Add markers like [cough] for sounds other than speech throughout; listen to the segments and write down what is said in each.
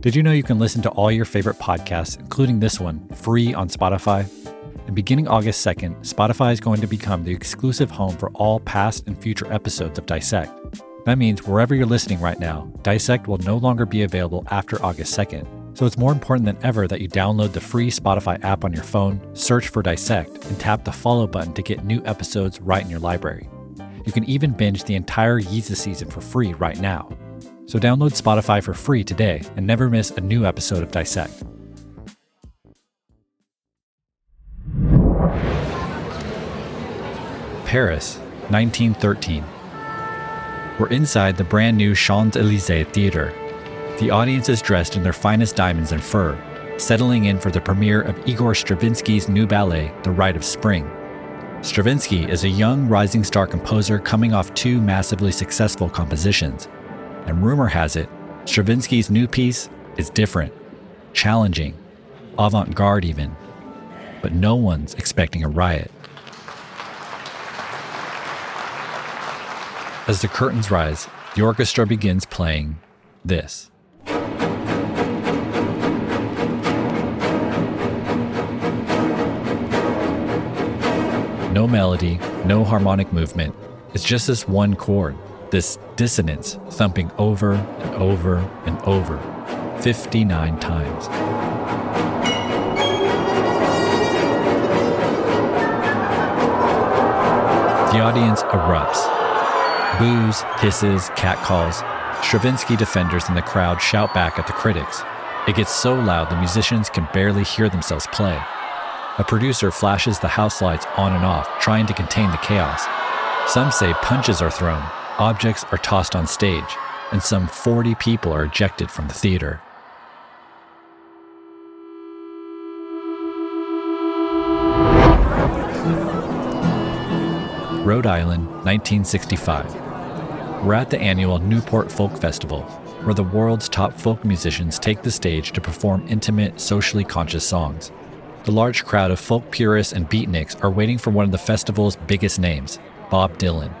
Did you know you can listen to all your favorite podcasts, including this one, free on Spotify? And beginning August 2nd, Spotify is going to become the exclusive home for all past and future episodes of Dissect. That means wherever you're listening right now, Dissect will no longer be available after August 2nd. So it's more important than ever that you download the free Spotify app on your phone, search for Dissect, and tap the follow button to get new episodes right in your library. You can even binge the entire Yeezus season for free right now. So download Spotify for free today and never miss a new episode of Dissect. Paris, 1913. We're inside the brand new Champs Elysees Theater. The audience is dressed in their finest diamonds and fur, settling in for the premiere of Igor Stravinsky's new ballet, The Rite of Spring. Stravinsky is a young rising star composer coming off two massively successful compositions. And rumor has it, Stravinsky's new piece is different, challenging, avant garde even. But no one's expecting a riot. As the curtains rise, the orchestra begins playing this. No melody, no harmonic movement. It's just this one chord, this dissonance thumping over and over and over 59 times. The audience erupts. Boos, hisses, catcalls. Stravinsky defenders in the crowd shout back at the critics. It gets so loud the musicians can barely hear themselves play. A producer flashes the house lights on and off, trying to contain the chaos. Some say punches are thrown, objects are tossed on stage, and some 40 people are ejected from the theater. Rhode Island, 1965. We're at the annual Newport Folk Festival, where the world's top folk musicians take the stage to perform intimate, socially conscious songs. The large crowd of folk purists and beatniks are waiting for one of the festival's biggest names, Bob Dylan.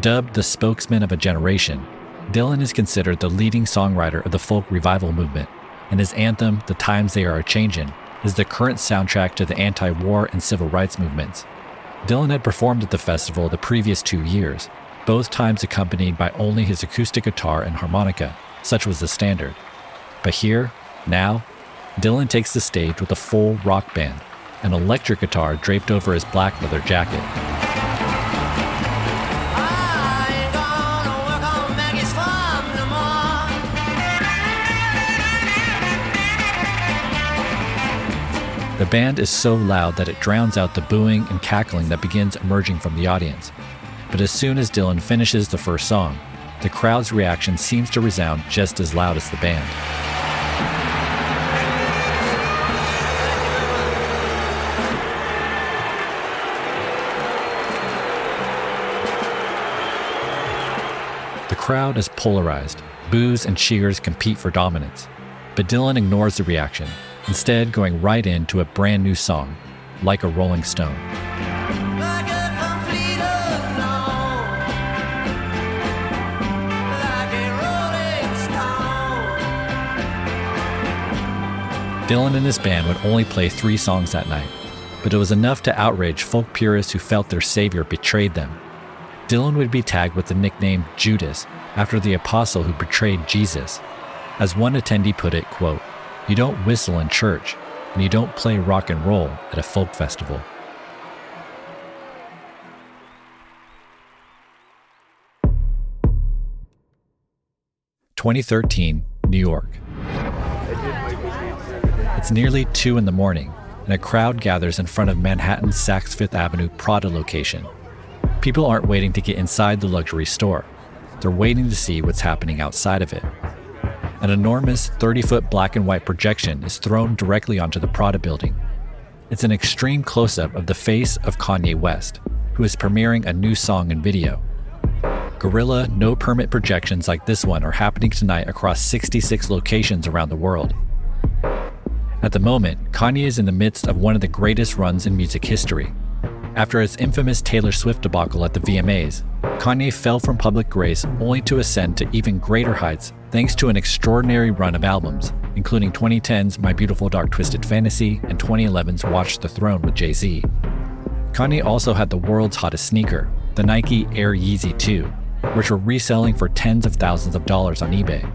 Dubbed the spokesman of a generation, Dylan is considered the leading songwriter of the folk revival movement, and his anthem, The Times They Are a Changin', is the current soundtrack to the anti war and civil rights movements. Dylan had performed at the festival the previous two years, both times accompanied by only his acoustic guitar and harmonica. Such was the standard. But here, now, Dylan takes the stage with a full rock band, an electric guitar draped over his black leather jacket. The band is so loud that it drowns out the booing and cackling that begins emerging from the audience. But as soon as Dylan finishes the first song, the crowd's reaction seems to resound just as loud as the band. The crowd is polarized. Boos and cheers compete for dominance. But Dylan ignores the reaction, instead, going right into a brand new song, Like a Rolling Stone. Dylan and his band would only play three songs that night, but it was enough to outrage folk purists who felt their savior betrayed them. Dylan would be tagged with the nickname Judas after the apostle who betrayed Jesus. As one attendee put it, quote, You don't whistle in church, and you don't play rock and roll at a folk festival. Twenty thirteen, New York. It's nearly 2 in the morning, and a crowd gathers in front of Manhattan's Saks Fifth Avenue Prada location. People aren't waiting to get inside the luxury store, they're waiting to see what's happening outside of it. An enormous 30 foot black and white projection is thrown directly onto the Prada building. It's an extreme close up of the face of Kanye West, who is premiering a new song and video. Guerrilla, no permit projections like this one are happening tonight across 66 locations around the world. At the moment, Kanye is in the midst of one of the greatest runs in music history. After his infamous Taylor Swift debacle at the VMAs, Kanye fell from public grace only to ascend to even greater heights thanks to an extraordinary run of albums, including 2010's My Beautiful Dark Twisted Fantasy and 2011's Watch the Throne with Jay Z. Kanye also had the world's hottest sneaker, the Nike Air Yeezy 2, which were reselling for tens of thousands of dollars on eBay.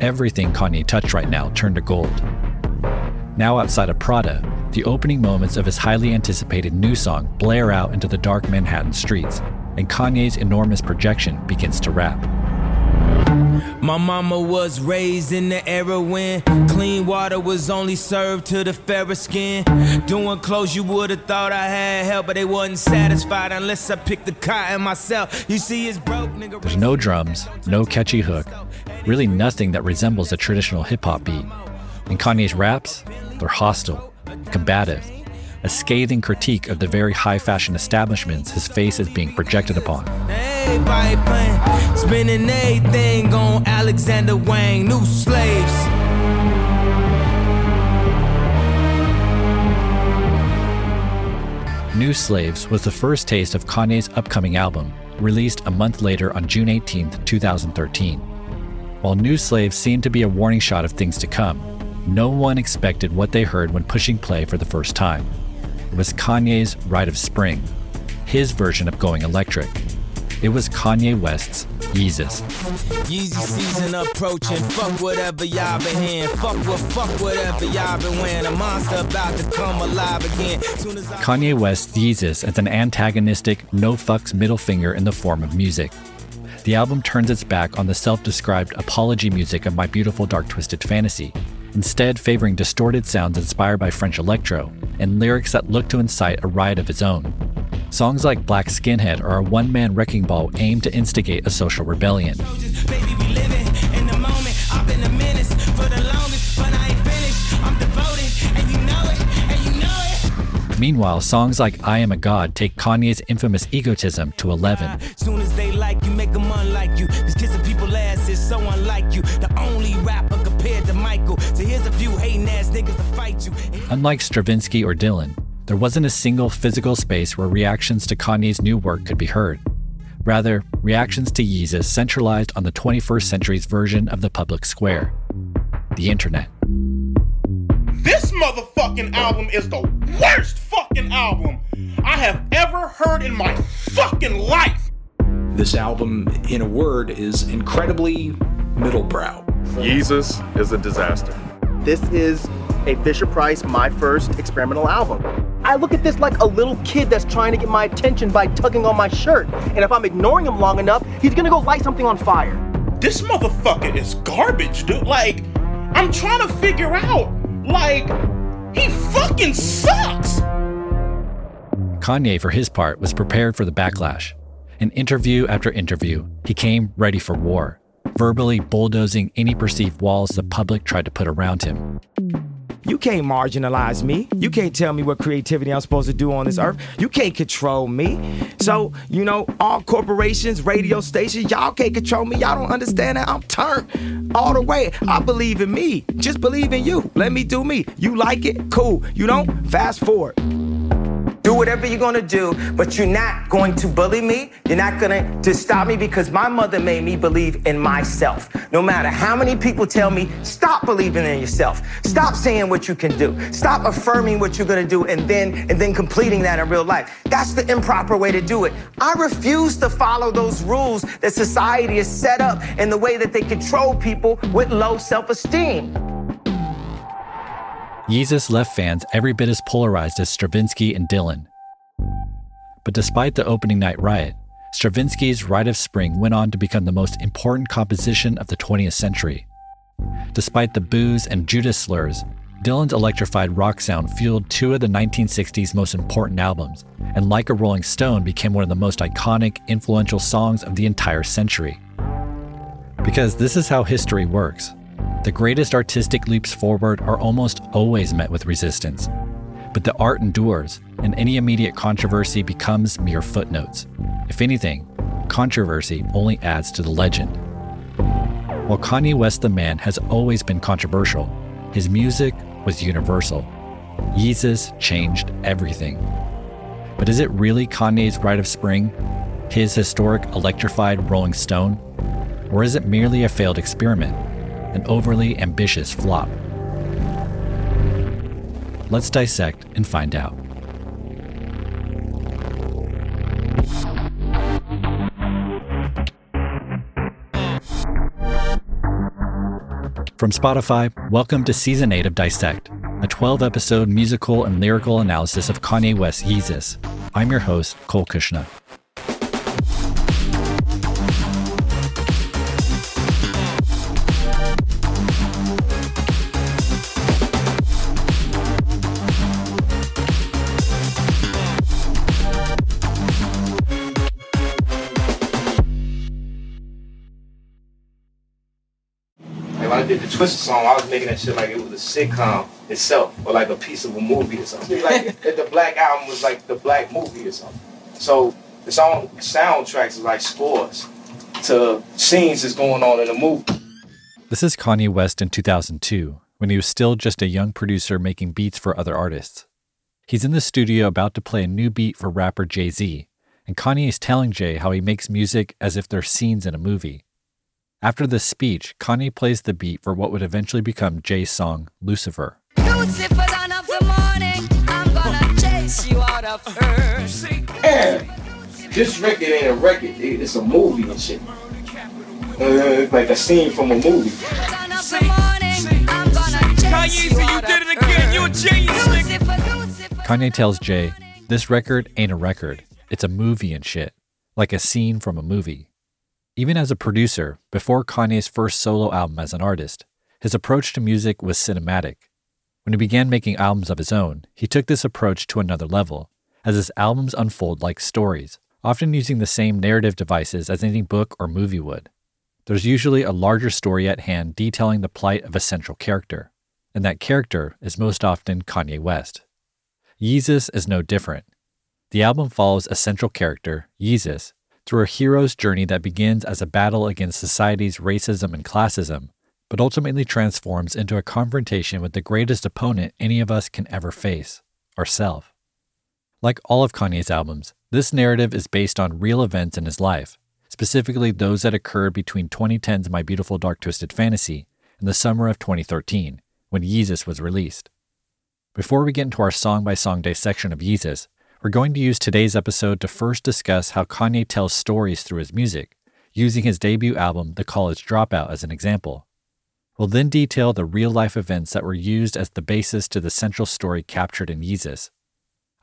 Everything Kanye touched right now turned to gold. Now outside of Prada, the opening moments of his highly anticipated new song blare out into the dark Manhattan streets, and Kanye's enormous projection begins to rap. My mama was raised in the era when clean water was only served to the fairer skin. Doing clothes you would have thought I had help, but they wasn't satisfied unless I picked the cotton myself. You see, it's broke, nigga. There's no drums, no catchy hook, really nothing that resembles a traditional hip hop beat. In Kanye's raps, they're hostile, combative, a scathing critique of the very high fashion establishments his face is being projected upon. Everybody playing, spending on Alexander Wang, new slaves. New Slaves was the first taste of Kanye's upcoming album, released a month later on June 18, 2013. While New Slaves seemed to be a warning shot of things to come, no one expected what they heard when pushing play for the first time. It was Kanye's Rite of Spring, his version of going electric. It was Kanye West's Yeezus. Yeezy season approaching. Fuck whatever y'all been hearing. Fuck what, fuck whatever y'all been wearing. A monster about to come alive again. Soon as I Kanye West's Yeezus as an antagonistic, no fucks middle finger in the form of music. The album turns its back on the self described apology music of My Beautiful Dark Twisted Fantasy, instead, favoring distorted sounds inspired by French electro and lyrics that look to incite a riot of its own. Songs like Black Skinhead are a one man wrecking ball aimed to instigate a social rebellion. Baby, we living in the moment. I've been a menace for the longest, but I ain't finished. I'm devoted, and you know it, and you know it. Meanwhile, songs like I Am a God take Kanye's infamous egotism to 11. Soon as they like you, make them unlike you. Cause kissing people ass is so unlike you. The only rapper compared to Michael. So here's a few hating ass niggas to fight you. Unlike Stravinsky or Dylan, there wasn't a single physical space where reactions to Kanye's new work could be heard. Rather, reactions to Yeezus centralized on the 21st century's version of the public square the internet. This motherfucking album is the worst fucking album I have ever heard in my fucking life. This album, in a word, is incredibly middlebrow. Yeezus is a disaster. This is a Fisher Price My First Experimental Album. I look at this like a little kid that's trying to get my attention by tugging on my shirt. And if I'm ignoring him long enough, he's gonna go light something on fire. This motherfucker is garbage, dude. Like, I'm trying to figure out, like, he fucking sucks. Kanye, for his part, was prepared for the backlash. In interview after interview, he came ready for war, verbally bulldozing any perceived walls the public tried to put around him. You can't marginalize me. You can't tell me what creativity I'm supposed to do on this earth. You can't control me. So, you know, all corporations, radio stations, y'all can't control me. Y'all don't understand that. I'm turned all the way. I believe in me. Just believe in you. Let me do me. You like it? Cool. You don't? Fast forward. Do whatever you're gonna do, but you're not going to bully me. You're not gonna to stop me because my mother made me believe in myself. No matter how many people tell me, stop believing in yourself. Stop saying what you can do. Stop affirming what you're gonna do and then and then completing that in real life. That's the improper way to do it. I refuse to follow those rules that society has set up in the way that they control people with low self-esteem. Yeezus left fans every bit as polarized as Stravinsky and Dylan. But despite the opening night riot, Stravinsky's Rite of Spring went on to become the most important composition of the 20th century. Despite the boos and Judas slurs, Dylan's electrified rock sound fueled two of the 1960s most important albums, and Like a Rolling Stone became one of the most iconic, influential songs of the entire century. Because this is how history works. The greatest artistic leaps forward are almost always met with resistance. But the art endures, and any immediate controversy becomes mere footnotes. If anything, controversy only adds to the legend. While Kanye West the man has always been controversial, his music was universal. Yeezus changed everything. But is it really Kanye's Rite of Spring? His historic electrified Rolling Stone? Or is it merely a failed experiment? An overly ambitious flop. Let's dissect and find out. From Spotify, welcome to Season 8 of Dissect, a 12 episode musical and lyrical analysis of Kanye West's Yeezus. I'm your host, Cole Kushner. Did the Twister song, I was making that shit like it was a sitcom itself, or like a piece of a movie or something. Like [laughs] that the Black album was like the Black movie or something. So the song soundtracks are like scores to scenes that's going on in a movie. This is Kanye West in 2002, when he was still just a young producer making beats for other artists. He's in the studio about to play a new beat for rapper Jay Z, and Kanye is telling Jay how he makes music as if they're scenes in a movie. After this speech, Kanye plays the beat for what would eventually become Jay's song, Lucifer. Lucifer, dawn of the morning, I'm gonna chase you out of earth. And this record ain't a record, it's a movie and shit. Uh, like a scene from a movie. Dawn of the morning, I'm gonna chase Kanye, so you did it again. You a genius, nigga. Lucifer, Lucifer, Kanye tells Jay, This record ain't a record, it's a movie and shit, like a scene from a movie. Even as a producer, before Kanye's first solo album as an artist, his approach to music was cinematic. When he began making albums of his own, he took this approach to another level, as his albums unfold like stories, often using the same narrative devices as any book or movie would. There's usually a larger story at hand detailing the plight of a central character, and that character is most often Kanye West. Yeezus is no different. The album follows a central character, Yeezus, through a hero's journey that begins as a battle against society's racism and classism, but ultimately transforms into a confrontation with the greatest opponent any of us can ever face ourself. Like all of Kanye's albums, this narrative is based on real events in his life, specifically those that occurred between 2010's My Beautiful Dark Twisted Fantasy and the summer of 2013, when Yeezus was released. Before we get into our song by song dissection of Yeezus, we're going to use today's episode to first discuss how Kanye tells stories through his music, using his debut album, The College Dropout, as an example. We'll then detail the real life events that were used as the basis to the central story captured in Yeezus.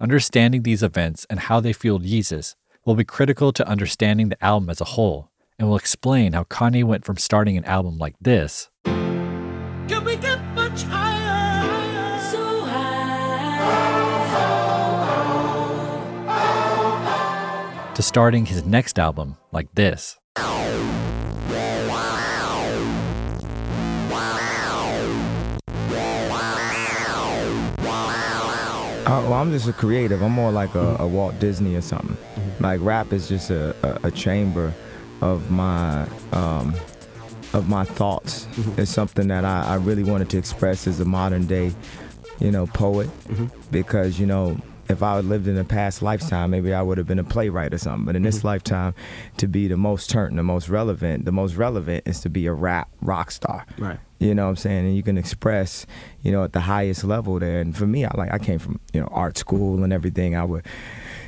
Understanding these events and how they fueled Yeezus will be critical to understanding the album as a whole, and will explain how Kanye went from starting an album like this to starting his next album like this. Uh, well, I'm just a creative. I'm more like a, a Walt Disney or something. Like rap is just a, a, a chamber of my um, of my thoughts. It's something that I, I really wanted to express as a modern day, you know, poet. Because you know, if I had lived in a past lifetime, maybe I would have been a playwright or something. But in this mm-hmm. lifetime, to be the most turnt, the most relevant, the most relevant is to be a rap rock star. Right. You know what I'm saying? And you can express, you know, at the highest level there. And for me, I like I came from, you know, art school and everything. I would,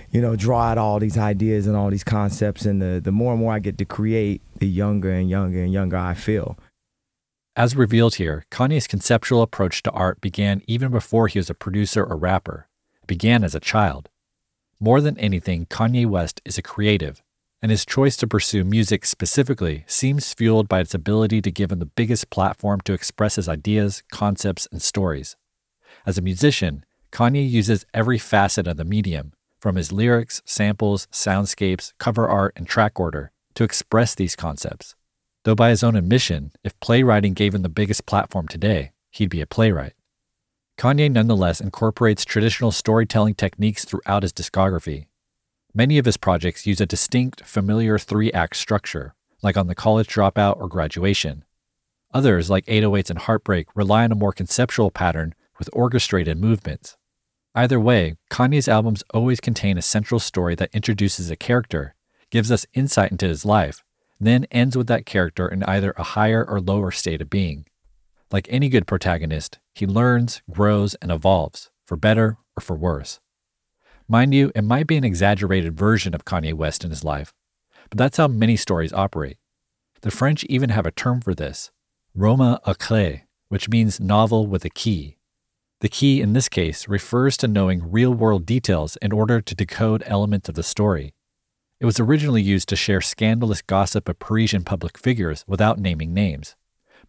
you know, draw out all these ideas and all these concepts and the the more and more I get to create, the younger and younger and younger I feel. As revealed here, Kanye's conceptual approach to art began even before he was a producer or rapper. Began as a child. More than anything, Kanye West is a creative, and his choice to pursue music specifically seems fueled by its ability to give him the biggest platform to express his ideas, concepts, and stories. As a musician, Kanye uses every facet of the medium, from his lyrics, samples, soundscapes, cover art, and track order, to express these concepts. Though by his own admission, if playwriting gave him the biggest platform today, he'd be a playwright. Kanye nonetheless incorporates traditional storytelling techniques throughout his discography. Many of his projects use a distinct, familiar three act structure, like on The College Dropout or Graduation. Others, like 808s and Heartbreak, rely on a more conceptual pattern with orchestrated movements. Either way, Kanye's albums always contain a central story that introduces a character, gives us insight into his life, then ends with that character in either a higher or lower state of being, Like any good protagonist, he learns, grows, and evolves, for better or for worse. Mind you, it might be an exaggerated version of Kanye West in his life, but that's how many stories operate. The French even have a term for this, roman à clé, which means novel with a key. The key in this case refers to knowing real world details in order to decode elements of the story. It was originally used to share scandalous gossip of Parisian public figures without naming names.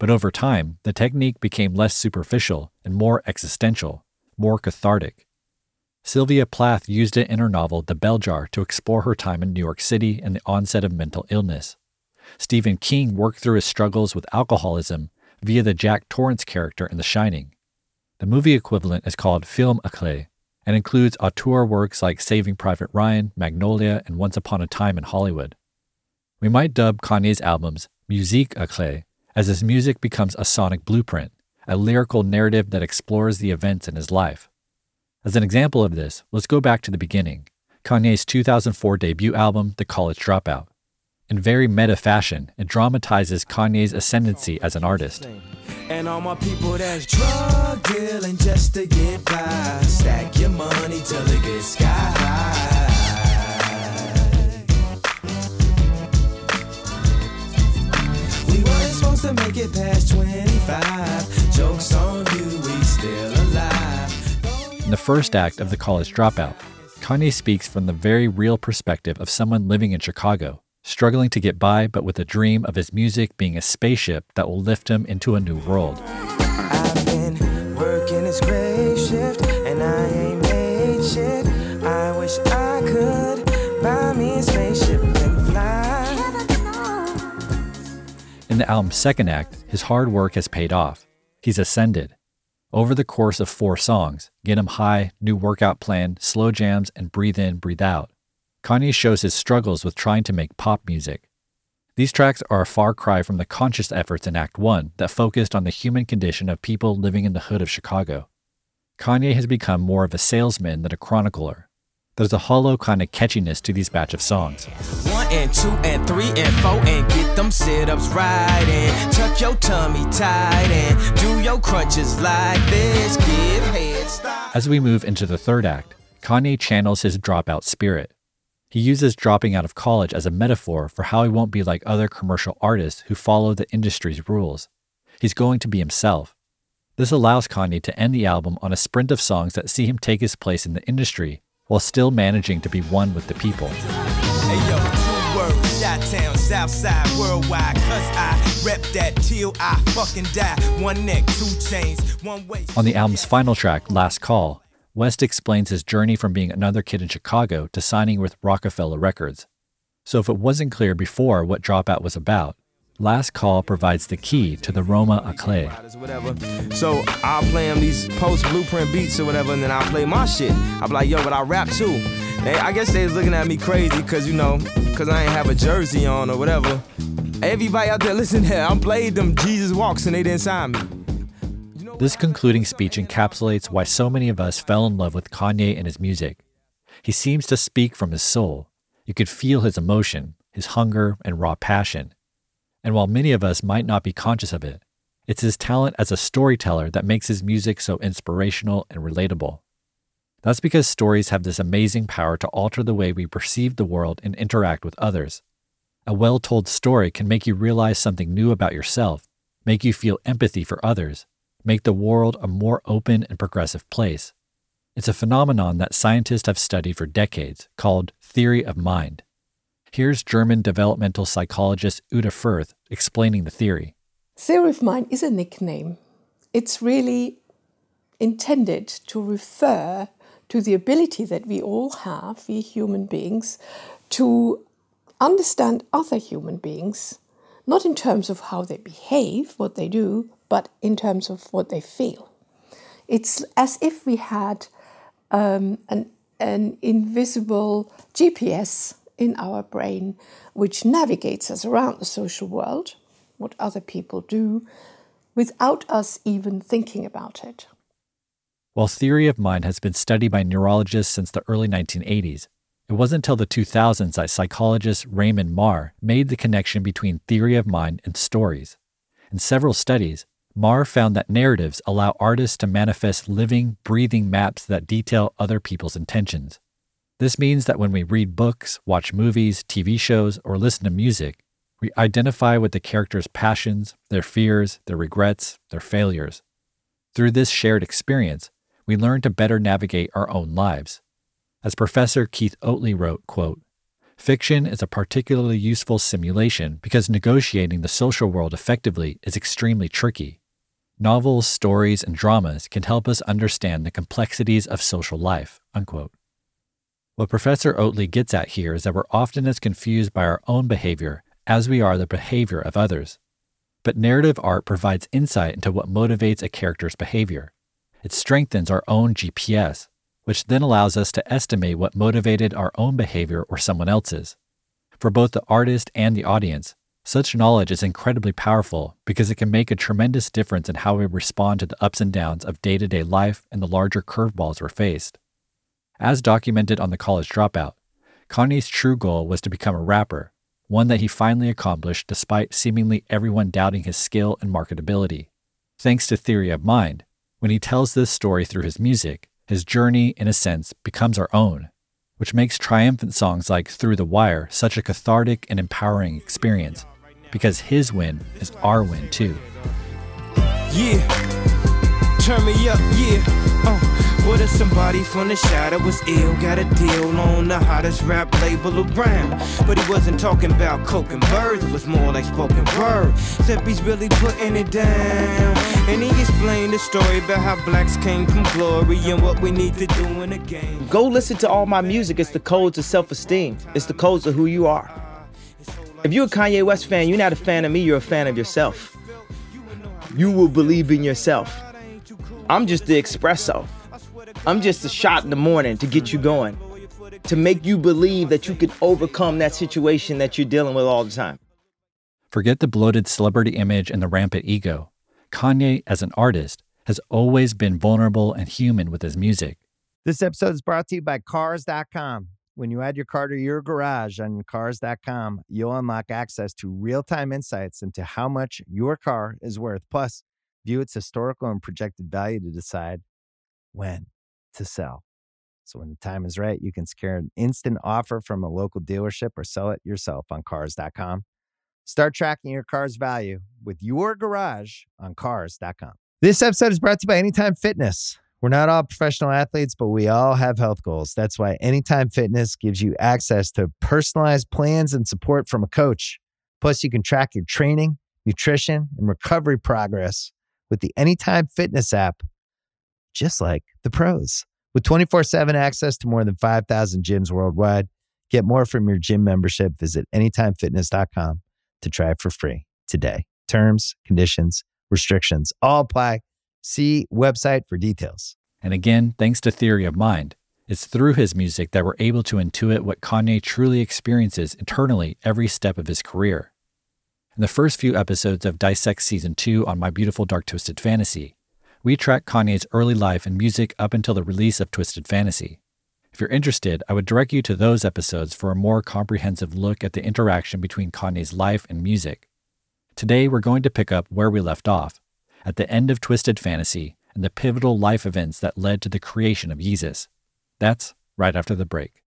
But over time, the technique became less superficial and more existential, more cathartic. Sylvia Plath used it in her novel The Bell Jar to explore her time in New York City and the onset of mental illness. Stephen King worked through his struggles with alcoholism via the Jack Torrance character in The Shining. The movie equivalent is called film à clé and includes auteur works like Saving Private Ryan, Magnolia, and Once Upon a Time in Hollywood. We might dub Kanye's albums musique à clé as his music becomes a sonic blueprint, a lyrical narrative that explores the events in his life. As an example of this, let's go back to the beginning Kanye's 2004 debut album, The College Dropout. In very meta fashion, it dramatizes Kanye's ascendancy as an artist. And all my people that's drug dealing just to get by. Stack your money till it gets sky high. Make it past 25. Jokes on you, we still alive. In the first act of The College Dropout, Kanye speaks from the very real perspective of someone living in Chicago, struggling to get by but with a dream of his music being a spaceship that will lift him into a new world. In the album's second act, his hard work has paid off. He's ascended. Over the course of four songs Get 'em High, New Workout Plan, Slow Jams, and Breathe In, Breathe Out Kanye shows his struggles with trying to make pop music. These tracks are a far cry from the conscious efforts in Act 1 that focused on the human condition of people living in the hood of Chicago. Kanye has become more of a salesman than a chronicler. There's a hollow kind of catchiness to these batch of songs. And two and three and four and get them sit-ups right and tuck your tummy tight and do your crunches like this. Give head stop. As we move into the third act, Kanye channels his dropout spirit. He uses dropping out of college as a metaphor for how he won't be like other commercial artists who follow the industry's rules. He's going to be himself. This allows Kanye to end the album on a sprint of songs that see him take his place in the industry while still managing to be one with the people. Hey words, Chi-town, Southside, worldwide, cause I rep that till I fucking die. One neck, two chains, one way. On the album's final track, Last Call, West explains his journey from being another kid in Chicago to signing with Roc-A-Fella Records. So if it wasn't clear before what Dropout was about, Last Call provides the key to the Roma à So I'll play them these post blueprint beats or whatever, and then I'll play my shit. I'll be like, yo, but I rap too. They, I guess they was looking at me crazy because, you know, because I ain't have a jersey on or whatever. Everybody out there, listen here, I played them Jesus Walks and they didn't sign me. This concluding speech encapsulates why so many of us fell in love with Kanye and his music. He seems to speak from his soul. You could feel his emotion, his hunger, and raw passion. And while many of us might not be conscious of it, it's his talent as a storyteller that makes his music so inspirational and relatable. That's because stories have this amazing power to alter the way we perceive the world and interact with others. A well told story can make you realize something new about yourself, make you feel empathy for others, make the world a more open and progressive place. It's a phenomenon that scientists have studied for decades called theory of mind. Here's German developmental psychologist Uta Frith explaining the theory. Theory of mind is a nickname. It's really intended to refer to the ability that we all have, we human beings, to understand other human beings, not in terms of how they behave, what they do, but in terms of what they feel. It's as if we had um, an, an invisible GPS in our brain which navigates us around the social world, what other people do, without us even thinking about it. While theory of mind has been studied by neurologists since the early 1980s, it wasn't until the 2000s that psychologist Raymond Mar made the connection between theory of mind and stories. In several studies, Mar found that narratives allow artists to manifest living, breathing maps that detail other people's intentions. This means that when we read books, watch movies, TV shows, or listen to music, we identify with the characters' passions, their fears, their regrets, their failures. Through this shared experience, we learn to better navigate our own lives. As Professor Keith Oatley wrote, quote, Fiction is a particularly useful simulation because negotiating the social world effectively is extremely tricky. Novels, stories, and dramas can help us understand the complexities of social life. Unquote. What Professor Oatley gets at here is that we're often as confused by our own behavior as we are the behavior of others. But narrative art provides insight into what motivates a character's behavior. It strengthens our own GPS, which then allows us to estimate what motivated our own behavior or someone else's. For both the artist and the audience, such knowledge is incredibly powerful because it can make a tremendous difference in how we respond to the ups and downs of day to day life and the larger curveballs we're faced. As documented on The College Dropout, Kanye's true goal was to become a rapper, one that he finally accomplished despite seemingly everyone doubting his skill and marketability. Thanks to Theory of Mind, when he tells this story through his music, his journey, in a sense, becomes our own, which makes triumphant songs like Through the Wire such a cathartic and empowering experience, because his win is our win too. Yeah, turn me up, yeah. Uh, what if somebody from the shadow was ill? Got a deal on the hottest rap label around. But he wasn't talking about coke and birds, it was more like spoken word. Except he's really putting it down. And he explained the story about how blacks came from glory and what we need to do in the game. Go listen to all my music. It's the codes of self esteem, it's the codes of who you are. If you're a Kanye West fan, you're not a fan of me, you're a fan of yourself. You will believe in yourself. I'm just the espresso. I'm just a shot in the morning to get you going, to make you believe that you can overcome that situation that you're dealing with all the time. Forget the bloated celebrity image and the rampant ego. Kanye, as an artist, has always been vulnerable and human with his music. This episode is brought to you by Cars.com. When you add your car to your garage on Cars.com, you'll unlock access to real time insights into how much your car is worth, plus, view its historical and projected value to decide when to sell. So when the time is right, you can secure an instant offer from a local dealership or sell it yourself on Cars.com. Start tracking your car's value with your garage on Cars.com. This episode is brought to you by Anytime Fitness. We're not all professional athletes, but we all have health goals. That's why Anytime Fitness gives you access to personalized plans and support from a coach. Plus, you can track your training, nutrition, and recovery progress with the Anytime Fitness app, just like the pros. With 24 7 access to more than 5,000 gyms worldwide, get more from your gym membership. Visit AnytimeFitness.com to try it for free today. Terms, conditions, restrictions all apply. See website for details. And again, thanks to Theory of Mind, it's through his music that we're able to intuit what Kanye truly experiences internally every step of his career. In the first few episodes of Dissect Season 2 on My Beautiful Dark Twisted Fantasy, we track Kanye's early life and music up until the release of Twisted Fantasy. If you're interested, I would direct you to those episodes for a more comprehensive look at the interaction between Kanye's life and music. Today, we're going to pick up where we left off, at the end of Twisted Fantasy and the pivotal life events that led to the creation of Yeezus. That's right after the break.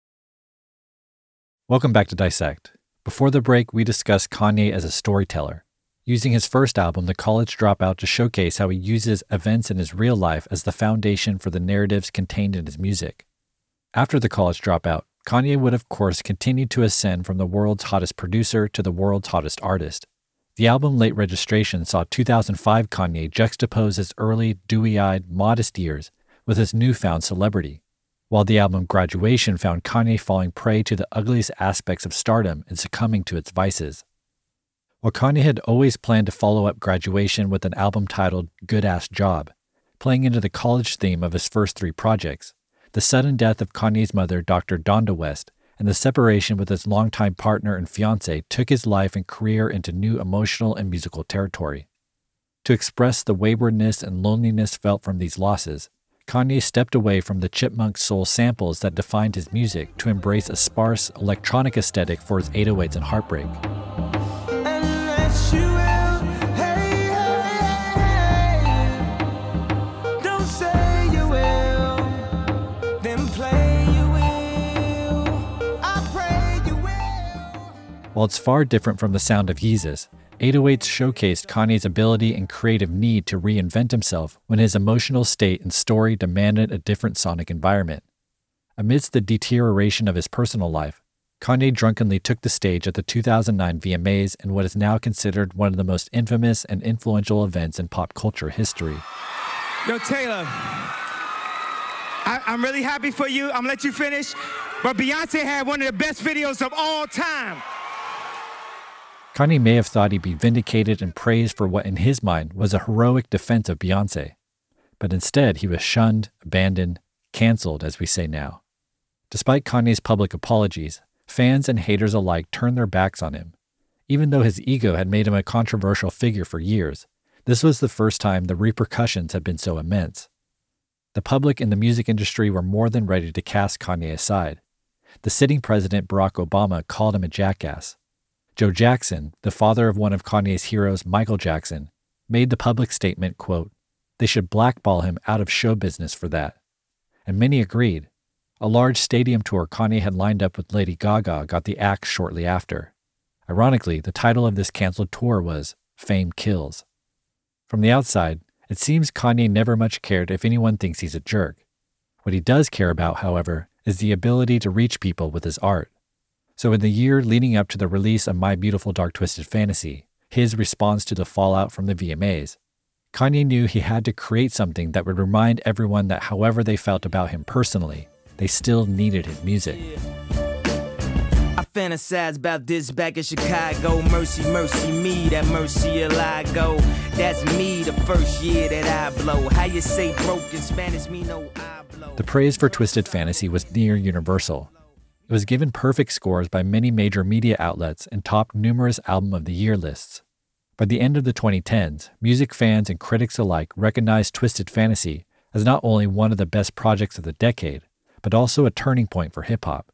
Welcome back to Dissect. Before the break, we discussed Kanye as a storyteller, using his first album, The College Dropout, to showcase how he uses events in his real life as the foundation for the narratives contained in his music. After The College Dropout, Kanye would, of course, continue to ascend from the world's hottest producer to the world's hottest artist. The album Late Registration saw 2005 Kanye juxtapose his early, dewy eyed, modest years with his newfound celebrity, while the album Graduation found Kanye falling prey to the ugliest aspects of stardom and succumbing to its vices. While Kanye had always planned to follow up Graduation with an album titled Good Ass Job, playing into the college theme of his first three projects, the sudden death of Kanye's mother, Dr. Donda West, and the separation with his longtime partner and fiance took his life and career into new emotional and musical territory. To express the waywardness and loneliness felt from these losses, Kanye stepped away from the chipmunk soul samples that defined his music to embrace a sparse electronic aesthetic for his 808s and Heartbreak. While it's far different from the sound of Yeezus, 808s showcased Kanye's ability and creative need to reinvent himself when his emotional state and story demanded a different sonic environment. Amidst the deterioration of his personal life, Kanye drunkenly took the stage at the 2009 VMAs in what is now considered one of the most infamous and influential events in pop culture history. Yo, Taylor, I, am really happy for you. I'm gonna let you finish. But Beyonce had one of the best videos of all time. Kanye may have thought he'd be vindicated and praised for what, in his mind, was a heroic defense of Beyonce. But instead, he was shunned, abandoned, canceled, as we say now. Despite Kanye's public apologies, fans and haters alike turned their backs on him. Even though his ego had made him a controversial figure for years, this was the first time the repercussions had been so immense. The public and the music industry were more than ready to cast Kanye aside. The sitting president, Barack Obama, called him a jackass. Joe Jackson, the father of one of Kanye's heroes, Michael Jackson, made the public statement, quote, they should blackball him out of show business for that. And many agreed. A large stadium tour Kanye had lined up with Lady Gaga got the axe shortly after. Ironically, the title of this canceled tour was Fame Kills. From the outside, it seems Kanye never much cared if anyone thinks he's a jerk. What he does care about, however, is the ability to reach people with his art. So, in the year leading up to the release of My Beautiful Dark Twisted Fantasy, his response to the fallout from the VMAs, Kanye knew he had to create something that would remind everyone that however they felt about him personally, they still needed his music. I fantasize about this back in Chicago. Mercy, mercy me, that mercy go. That's me the first year that I blow. How you say broken Spanish, me no I blow. The praise for Twisted Fantasy was near universal. It was given perfect scores by many major media outlets and topped numerous Album of the Year lists. By the end of the 2010s, music fans and critics alike recognized Twisted Fantasy as not only one of the best projects of the decade, but also a turning point for hip hop.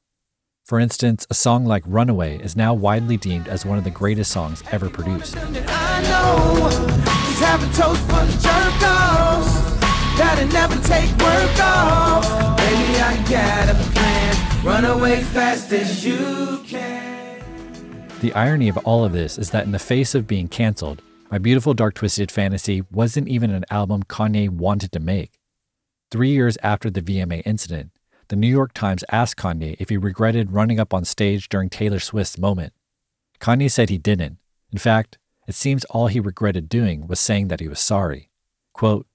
For instance, a song like Runaway is now widely deemed as one of the greatest songs ever produced. I got a plan. Run away fast as you can. The irony of all of this is that in the face of being canceled, My Beautiful Dark Twisted Fantasy wasn't even an album Kanye wanted to make. Three years after the VMA incident, the New York Times asked Kanye if he regretted running up on stage during Taylor Swift's moment. Kanye said he didn't. In fact, it seems all he regretted doing was saying that he was sorry. Quote,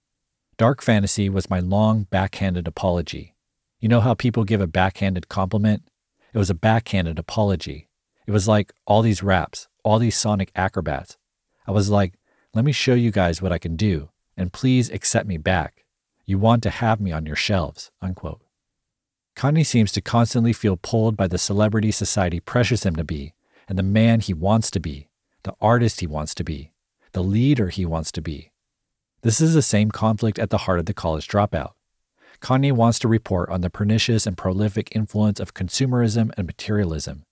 Dark Fantasy was my long, backhanded apology. You know how people give a backhanded compliment? It was a backhanded apology. It was like all these raps, all these sonic acrobats. I was like, let me show you guys what I can do, and please accept me back. You want to have me on your shelves. Unquote. Kanye seems to constantly feel pulled by the celebrity society pressures him to be, and the man he wants to be, the artist he wants to be, the leader he wants to be. This is the same conflict at the heart of the college dropout. Kanye wants to report on the pernicious and prolific influence of consumerism and materialism.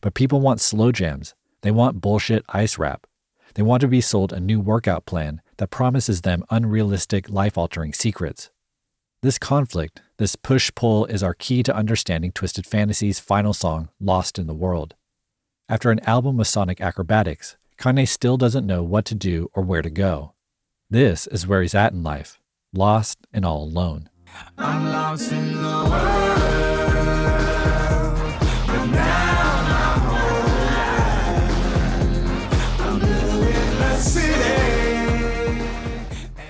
But people want slow jams. They want bullshit ice rap. They want to be sold a new workout plan that promises them unrealistic, life altering secrets. This conflict, this push pull, is our key to understanding Twisted Fantasy's final song, Lost in the World. After an album of sonic acrobatics, Kanye still doesn't know what to do or where to go. This is where he's at in life, lost and all alone. I'm lost in the world. But now my whole life, I'm in the city.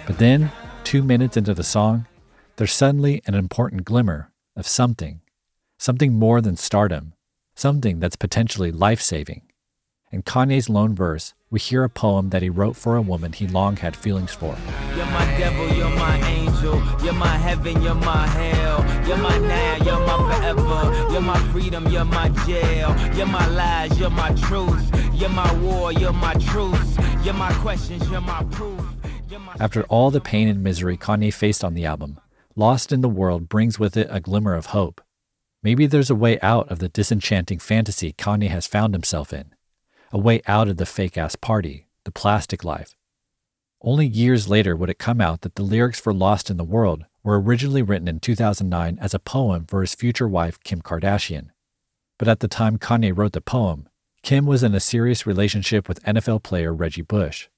But then, two minutes into the song, there's suddenly an important glimmer of something, something more than stardom, something that's potentially life saving. In Kanye's lone verse, we hear a poem that he wrote for a woman he long had feelings for. You're my heaven, you're my hell, you're my now, you're my forever, you're my freedom, you're my jail, you're my lies, you're my truth, you're my war, you're my truth, you're my questions, you're my proof. After all the pain and misery Kanye faced on the album, Lost in the World brings with it a glimmer of hope. Maybe there's a way out of the disenchanting fantasy Kanye has found himself in a way out of the fake ass party, the plastic life. Only years later would it come out that the lyrics for Lost in the World were originally written in 2009 as a poem for his future wife, Kim Kardashian. But at the time Kanye wrote the poem, Kim was in a serious relationship with NFL player Reggie Bush.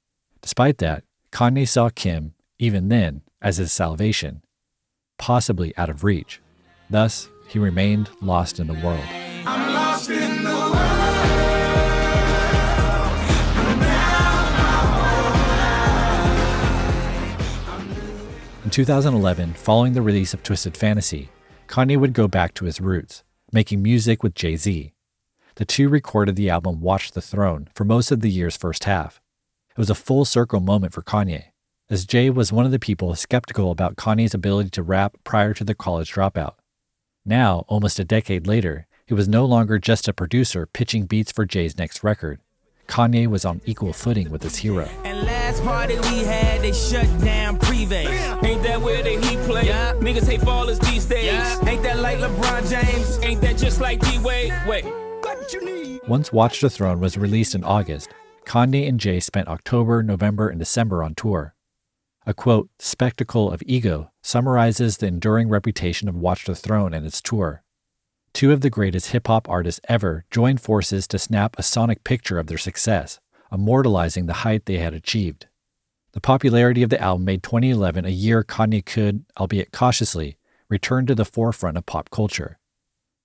Despite that, Kanye saw Kim, even then, as his salvation, possibly out of reach. Thus, he remained lost in the world. 2011, following the release of Twisted Fantasy, Kanye would go back to his roots, making music with Jay Z. The two recorded the album Watch the Throne for most of the year's first half. It was a full circle moment for Kanye, as Jay was one of the people skeptical about Kanye's ability to rap prior to the college dropout. Now, almost a decade later, he was no longer just a producer pitching beats for Jay's next record. Kanye was on equal footing with his hero. And last party we had, they shut down Privé. Ain't that where the Heat play? Yeah. Niggas hate ballers these days. Yeah. Ain't that like LeBron James? Ain't that just like D Wade? Wait. What you need? Once Watch the Throne was released in August, Kanye and Jay spent October, November, and December on tour. A quote, spectacle of ego summarizes the enduring reputation of Watch the Throne and its tour. Two of the greatest hip hop artists ever joined forces to snap a sonic picture of their success, immortalizing the height they had achieved. The popularity of the album made 2011 a year Kanye could, albeit cautiously, return to the forefront of pop culture.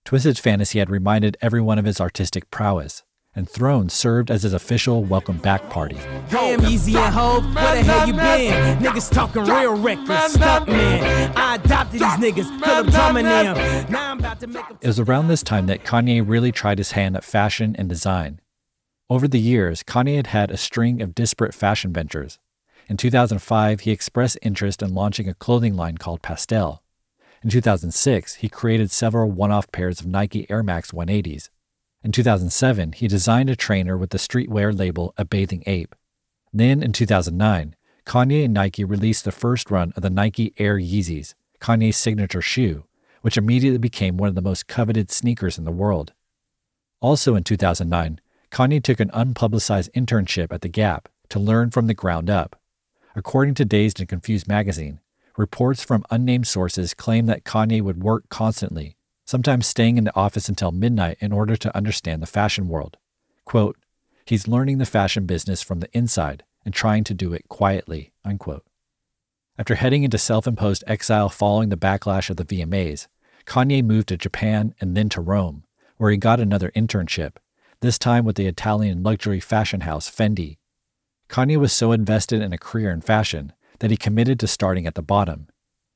Twisted Fantasy had reminded everyone of his artistic prowess, and Throne served as his official welcome back party. Damn, Yeezy and Hov, where the hell you been? Niggas talking real reckless, stuck man. I adopted these niggas, Philip drumming them. Now I'm about to make It was around this time that Kanye really tried his hand at fashion and design. Over the years, Kanye had had a string of disparate fashion ventures. In 2005, he expressed interest in launching a clothing line called Pastelle. In 2006, he created several one off pairs of Nike Air Max 180s. In 2007, he designed a trainer with the streetwear label A Bathing Ape. Then, in 2009, Kanye and Nike released the first run of the Nike Air Yeezys, Kanye's signature shoe, which immediately became one of the most coveted sneakers in the world. Also in 2009, Kanye took an unpublicized internship at The Gap to learn from the ground up. According to Dazed and Confused magazine, reports from unnamed sources claim that Kanye would work constantly, sometimes staying in the office until midnight in order to understand the fashion world. Quote, he's learning the fashion business from the inside and trying to do it quietly, unquote. After heading into self imposed exile following the backlash of the VMAs, Kanye moved to Japan and then to Rome, where he got another internship, this time with the Italian luxury fashion house Fendi. Kanye was so invested in a career in fashion that he committed to starting at the bottom.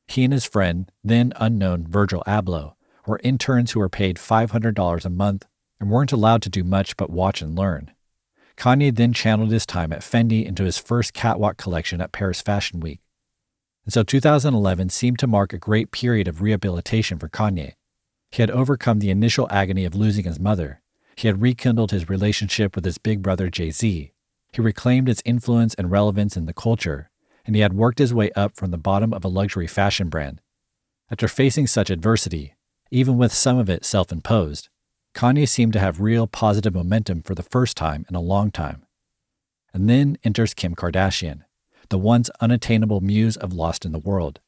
He and his friend, then unknown Virgil Abloh, were interns who were paid $500 a month and weren't allowed to do much but watch and learn. Kanye then channeled his time at Fendi into his first catwalk collection at Paris Fashion Week. And so 2011 seemed to mark a great period of rehabilitation for Kanye. He had overcome the initial agony of losing his mother. He had rekindled his relationship with his big brother Jay Z. He reclaimed its influence and relevance in the culture, and he had worked his way up from the bottom of a luxury fashion brand. After facing such adversity, even with some of it self imposed, Kanye seemed to have real positive momentum for the first time in a long time. And then enters Kim Kardashian, the once unattainable muse of Lost in the World.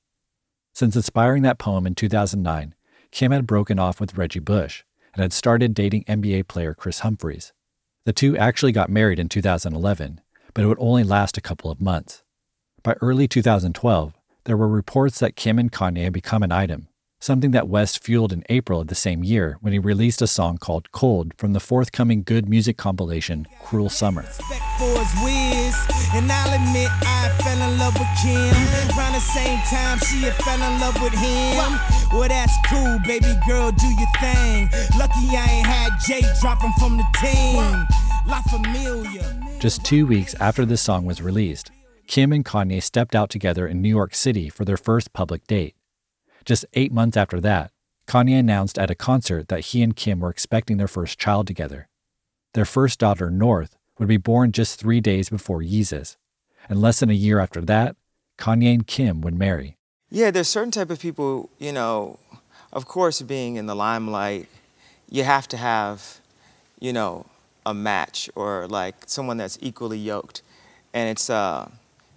Since inspiring that poem in 2009, Kim had broken off with Reggie Bush and had started dating NBA player Kris Humphries. The two actually got married in 2011, but it would only last a couple of months. By early 2012, there were reports that Kim and Kanye had become an item, something that West fueled in April of the same year when he released a song called Cold from the forthcoming good music compilation Cruel Summer. And admit I fell in love with Kim. Around the same time she had fell in love with him. Well, that's cool, baby girl, do your thing. Lucky I ain't had Jay dropping from the team. Just two weeks after this song was released, Kim and Kanye stepped out together in New York City for their first public date. Just eight months after that, Kanye announced at a concert that he and Kim were expecting their first child together. Their first daughter, North, would be born just three days before Yeezus. And less than a year after that, Kanye and Kim would marry. Yeah, there's certain type of people, you know, of course, being in the limelight, you have to have, you know, a match or like someone that's equally yoked. And it's, uh,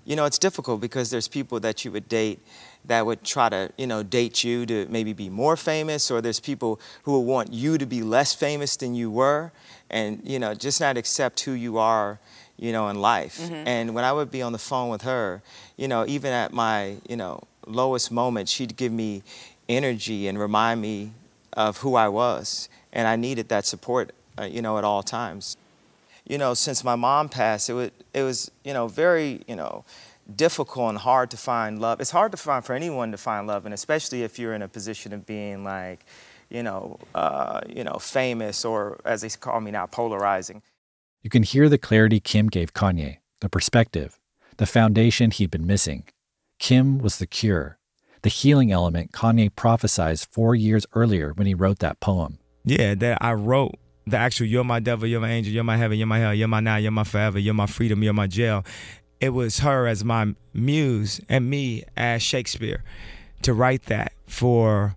you know, it's difficult because there's people that you would date that would try to, you know, date you to maybe be more famous, or there's people who will want you to be less famous than you were, and you know, just not accept who you are, you know, in life. Mhm. And when I would be on the phone with her, you know, even at my, you know, lowest moment, she'd give me energy and remind me of who I was, and I needed that support, uh, you know, at all times you know, since my mom passed, it was, it was, you know, very, you know, difficult and hard to find love. It's hard to find for anyone to find love, and especially if you're in a position of being like, you know, uh, you know, famous or as they call me now, polarizing. You can hear the clarity Kim gave Kanye, the perspective, the foundation he'd been missing. Kim was the cure, the healing element Kanye prophesized four years earlier when he wrote that poem. Yeah, that I wrote the actual "You're my devil, you're my angel, you're my heaven, you're my hell, you're my now, you're my forever, you're my freedom, you're my jail." It was her as my muse and me as Shakespeare to write that for,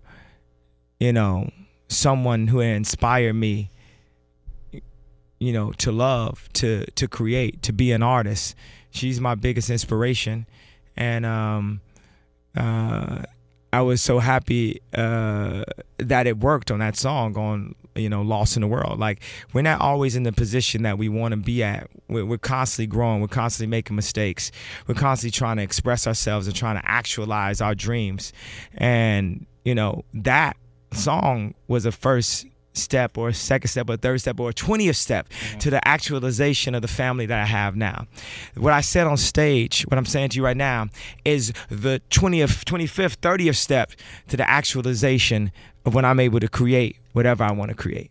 you know, someone who inspired me, you know, to love, to to create, to be an artist. She's my biggest inspiration, and um, uh, I was so happy uh, that it worked on that song on you know Lost in the World. Like we're not always in the position that we want to be at. We're, we're constantly growing. We're constantly making mistakes. We're constantly trying to express ourselves and trying to actualize our dreams. And you know that song was a first step or a second step or a third step or a 20th step mm-hmm. to the actualization of the family that I have now. What I said on stage, what I'm saying to you right now, is the 20th, 25th, 30th step to the actualization of when I'm able to create whatever I want to create.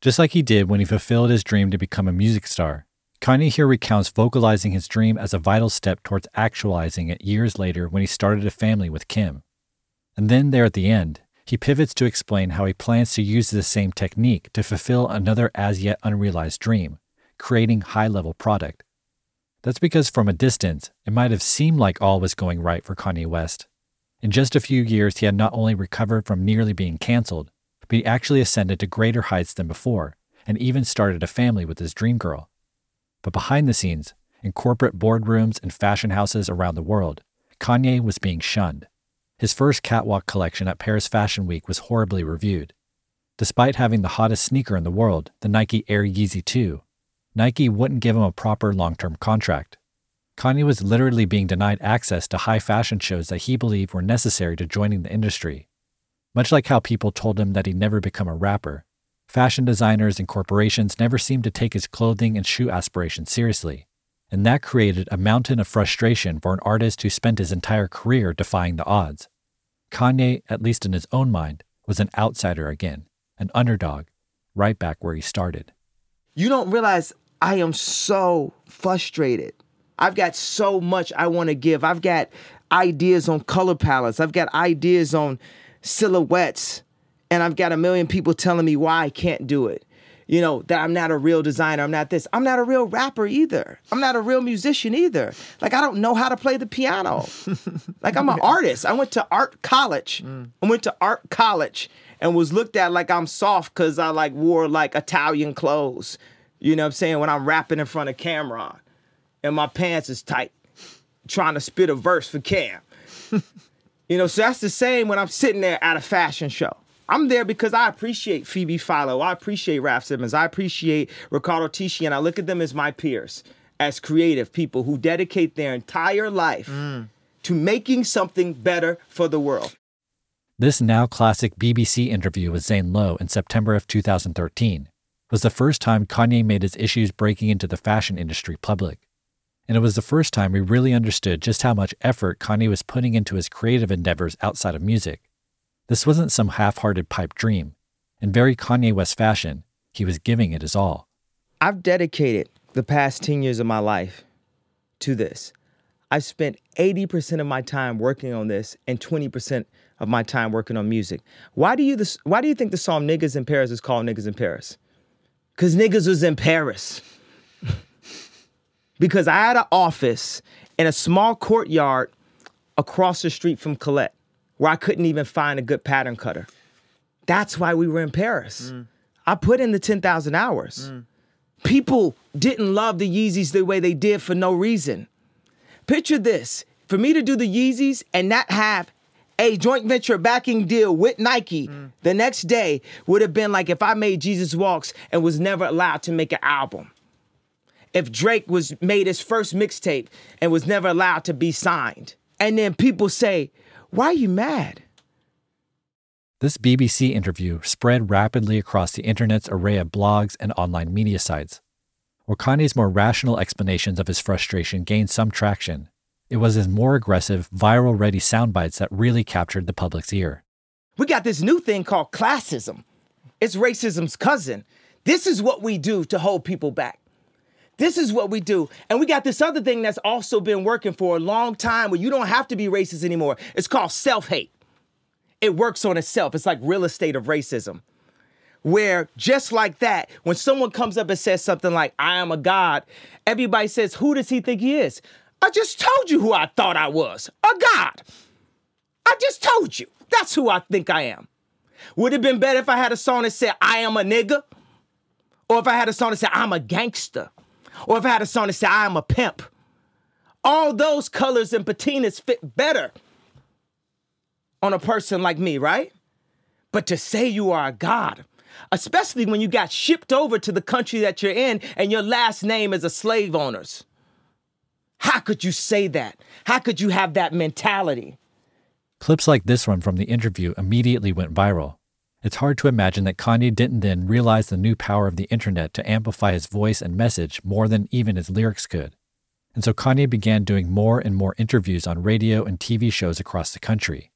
Just like he did when he fulfilled his dream to become a music star, Kanye here recounts vocalizing his dream as a vital step towards actualizing it years later when he started a family with Kim. And then, there at the end, he pivots to explain how he plans to use the same technique to fulfill another as yet unrealized dream, creating high level product. That's because from a distance, it might have seemed like all was going right for Kanye West. In just a few years, he had not only recovered from nearly being canceled, but he actually ascended to greater heights than before and even started a family with his dream girl. But behind the scenes, in corporate boardrooms and fashion houses around the world, Kanye was being shunned. His first catwalk collection at Paris Fashion Week was horribly reviewed. Despite having the hottest sneaker in the world, the Nike Air Yeezy 2, Nike wouldn't give him a proper long term contract. Kanye was literally being denied access to high fashion shows that he believed were necessary to joining the industry. Much like how people told him that he'd never become a rapper, fashion designers and corporations never seemed to take his clothing and shoe aspirations seriously. And that created a mountain of frustration for an artist who spent his entire career defying the odds. Kanye, at least in his own mind, was an outsider again, an underdog, right back where he started. You don't realize I am so frustrated. I've got so much I want to give. I've got ideas on color palettes. I've got ideas on silhouettes. And I've got a million people telling me why I can't do it. You know, that I'm not a real designer. I'm not this. I'm not a real rapper either. I'm not a real musician either. Like, I don't know how to play the piano. [laughs] like, I'm an artist. I went to art college. Mm. I went to art college and was looked at like I'm soft because I like wore like Italian clothes. You know what I'm saying? When I'm rapping in front of Cam'ron and my pants is tight, trying to spit a verse for Cam. [laughs] you know, so that's the same when I'm sitting there at a fashion show. I'm there because I appreciate Phoebe Philo. I appreciate Raf Simons. I appreciate Riccardo Tisci, and I look at them as my peers, as creative people who dedicate their entire life mm. to making something better for the world. This now classic BBC interview with Zane Lowe in September of 2013 was the first time Kanye made his issues breaking into the fashion industry public. And it was the first time we really understood just how much effort Kanye was putting into his creative endeavors outside of music. This wasn't some half hearted pipe dream. In very Kanye West fashion, he was giving it his all. I've dedicated the past 10 years of my life to this. I've spent 80% of my time working on this and 20% of my time working on music. Why do you this, why do you think the song Niggas in Paris is called Niggas in Paris? Cuz niggas was in Paris. [laughs] because I had an office in a small courtyard across the street from Colette where I couldn't even find a good pattern cutter. That's why we were in Paris. Mm. I put in the 10,000 hours. Mm. People didn't love the Yeezys the way they did for no reason. Picture this: for me to do the Yeezys and not have a joint venture backing deal with Nike mm. the next day would have been like if I made Jesus Walks and was never allowed to make an album. If Drake was made his first mixtape and was never allowed to be signed. And then people say, "Why are you mad?" This BBC interview spread rapidly across the internet's array of blogs and online media sites. Kanye's more rational explanations of his frustration gained some traction, it was his more aggressive, viral ready soundbites that really captured the public's ear. We got this new thing called classism. It's racism's cousin. This is what we do to hold people back. This is what we do. And we got this other thing that's also been working for a long time where you don't have to be racist anymore. It's called self hate. It works on itself. It's like real estate of racism. Where just like that, when someone comes up and says something like, I am a God, everybody says, Who does he think he is? I just told you who I thought I was a God. I just told you. That's who I think I am. Would it have been better if I had a song that said, I am a nigga? Or if I had a song that said, I'm a gangster? Or if I had a song that said, I am a pimp? All those colors and patinas fit better on a person like me, right? But to say you are a God, especially when you got shipped over to the country that you're in and your last name is a slave owner's. How could you say that? How could you have that mentality? Clips like this one from the interview immediately went viral. It's hard to imagine that Kanye didn't then realize the new power of the internet to amplify his voice and message more than even his lyrics could. And so Kanye began doing more and more interviews on radio and TV shows across the country.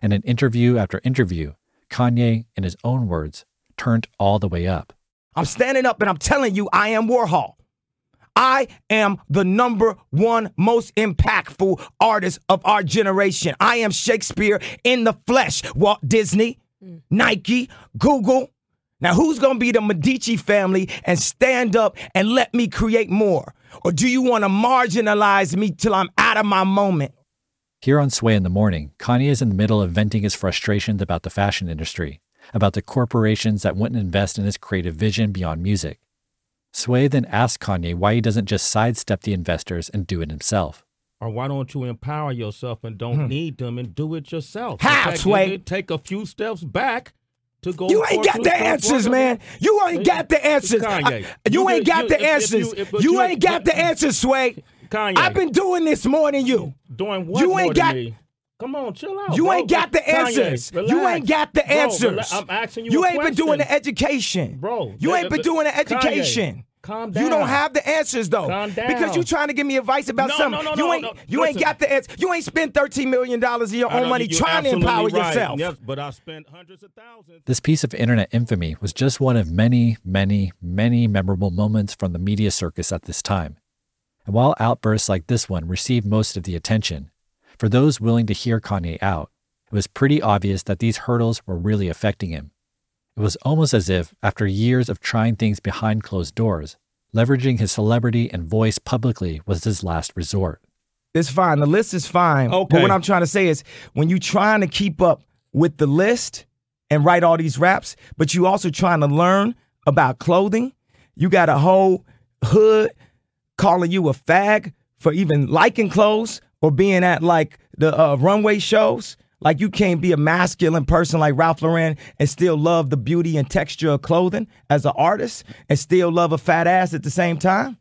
And in interview after interview, Kanye, in his own words, turned all the way up. I'm standing up and I'm telling you, I am Warhol. I am the number one most impactful artist of our generation. I am Shakespeare in the flesh. Walt Disney, Mm. Nike, Google. Now, who's going to be the Medici family and stand up and let me create more? Or do you want to marginalize me till I'm out of my moment? Here on Sway in the Morning, Kanye is in the middle of venting his frustrations about the fashion industry, about the corporations that wouldn't invest in his creative vision beyond music. Sway then asks Kanye why he doesn't just sidestep the investors and do it himself. Or why don't you empower yourself and don't Hmm. need them and do it yourself? How, take, Sway? Take a few steps back to go. You ain't got the answers, man. You ain't got the answers. Kanye. You ain't got the answers. You ain't got the answers, Sway. Kanye. I've been doing this more than you. Doing what You ain't got- me? Come on, chill out. You bro. ain't got the Kanye, answers. You ain't got the Bro, answers. rela- I'm asking you. You ain't been doing the education. Bro, You ain't been doing the Kanye, education. Calm You don't have the answers though. Calm down. Because you're trying to give me advice about No, something. no, no, you ain't no. you ain't got the answer. You ain't spent $13 million of your own money trying to empower right. yourself. Yes, but I spent hundreds of thousands. This piece of internet infamy was just one of many, many, many memorable moments from the media circus at this time. And while outbursts like this one received most of the attention, for those willing to hear Kanye out, it was pretty obvious that these hurdles were really affecting him. It was almost as if, after years of trying things behind closed doors, leveraging his celebrity and voice publicly was his last resort. It's fine. The list is fine. Okay. But what I'm trying to say is when you're trying to keep up with the list and write all these raps, but you also trying to learn about clothing, you got a whole hood calling you a fag for even liking clothes or being at like the uh, runway shows. Like you can't be a masculine person like Ralph Lauren and still love the beauty and texture of clothing as an artist and still love a fat ass at the same time.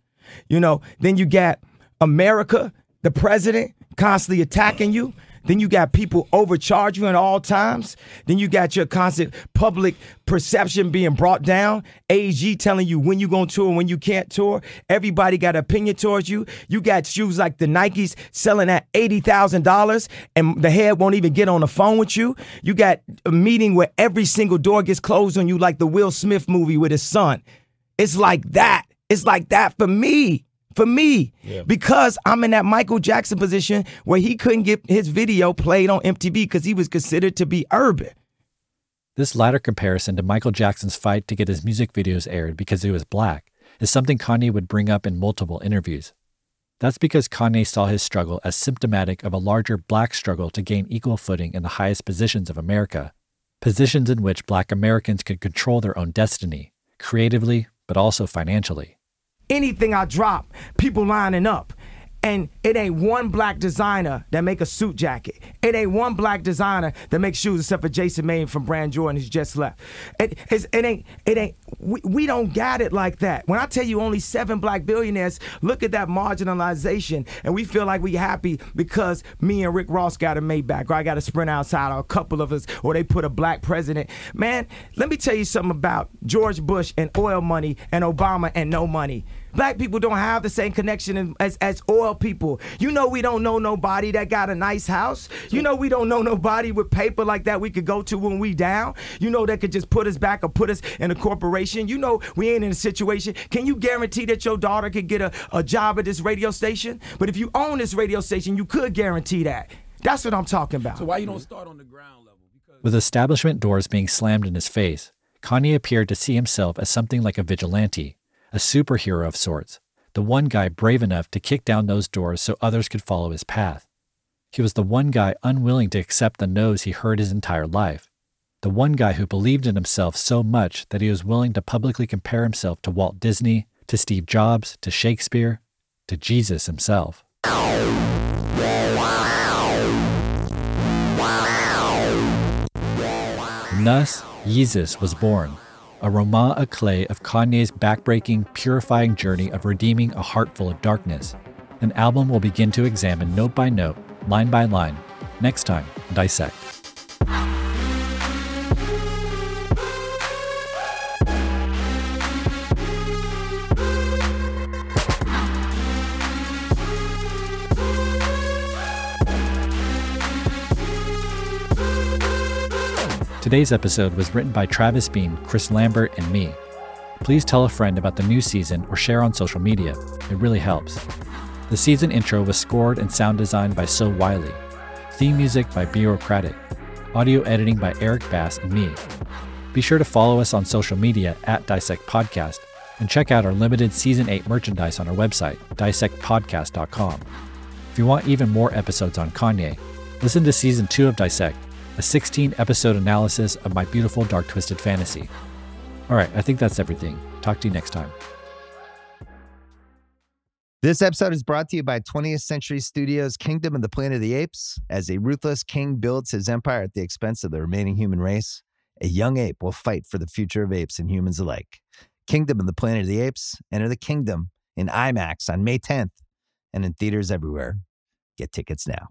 You know, then you got America, the president, constantly attacking you. Then you got people overcharge you at all times. Then you got your constant public perception being brought down. AG telling you when you going to tour and when you can't tour. Everybody got opinion towards you. You got shoes like the Nikes selling at $80,000 and the head won't even get on the phone with you. You got a meeting where every single door gets closed on you like the Will Smith movie with his son. It's like that. It's like that for me. For me, because I'm in that Michael Jackson position where he couldn't get his video played on MTV because he was considered to be urban. This latter comparison to Michael Jackson's fight to get his music videos aired because he was black is something Kanye would bring up in multiple interviews. That's because Kanye saw his struggle as symptomatic of a larger black struggle to gain equal footing in the highest positions of America, positions in which black Americans could control their own destiny, creatively, but also financially. Anything I drop, people lining up. And it ain't one black designer that make a suit jacket. It ain't one black designer that makes shoes except for Jason Mayden from Brand Jordan who's just left. It, it ain't, it ain't, we, we don't got it like that. When I tell you only seven black billionaires, look at that marginalization and we feel like we happy because me and Rick Ross got a Maybach or I got a Sprint outside or a couple of us or they put a black president. Man, let me tell you something about George Bush and oil money and Obama and no money. Black people don't have the same connection as, as oil people. You know we don't know nobody that got a nice house. You know we don't know nobody with paper like that we could go to when we down. You know that could just put us back or put us in a corporation. You know we ain't in a situation. Can you guarantee that your daughter could get a, a job at this radio station? But if you own this radio station, you could guarantee that. That's what I'm talking about. So why you don't start on the ground level? With establishment doors being slammed in his face, Kanye appeared to see himself as something like a vigilante, a superhero of sorts, the one guy brave enough to kick down those doors so others could follow his path. He was the one guy unwilling to accept the no's he heard his entire life, the one guy who believed in himself so much that he was willing to publicly compare himself to Walt Disney, to Steve Jobs, to Shakespeare, to Jesus himself. And thus, Jesus was born, a roman à clef of Kanye's backbreaking, purifying journey of redeeming a heart full of darkness. An album we'll begin to examine note by note, line by line, next time, Dissect. Today's episode was written by Travis Bean, Chris Lambert, and me. Please tell a friend about the new season or share on social media. It really helps. The season intro was scored and sound designed by So Wylie. Theme music by Bureaucratic. Audio editing by Eric Bass and me. Be sure to follow us on social media at Dissect Podcast and check out our limited Season 8 merchandise on our website, dissectpodcast.com. If you want even more episodes on Kanye, listen to Season 2 of Dissect a 16 episode analysis of my beautiful dark twisted fantasy. All right, I think that's everything. Talk to you next time. This episode is brought to you by 20th Century Studios' Kingdom of the Planet of the Apes. As a ruthless king builds his empire at the expense of the remaining human race, a young ape will fight for the future of apes and humans alike. Kingdom of the Planet of the Apes. Enter the kingdom in IMAX on May 10th and in theaters everywhere. Get tickets now.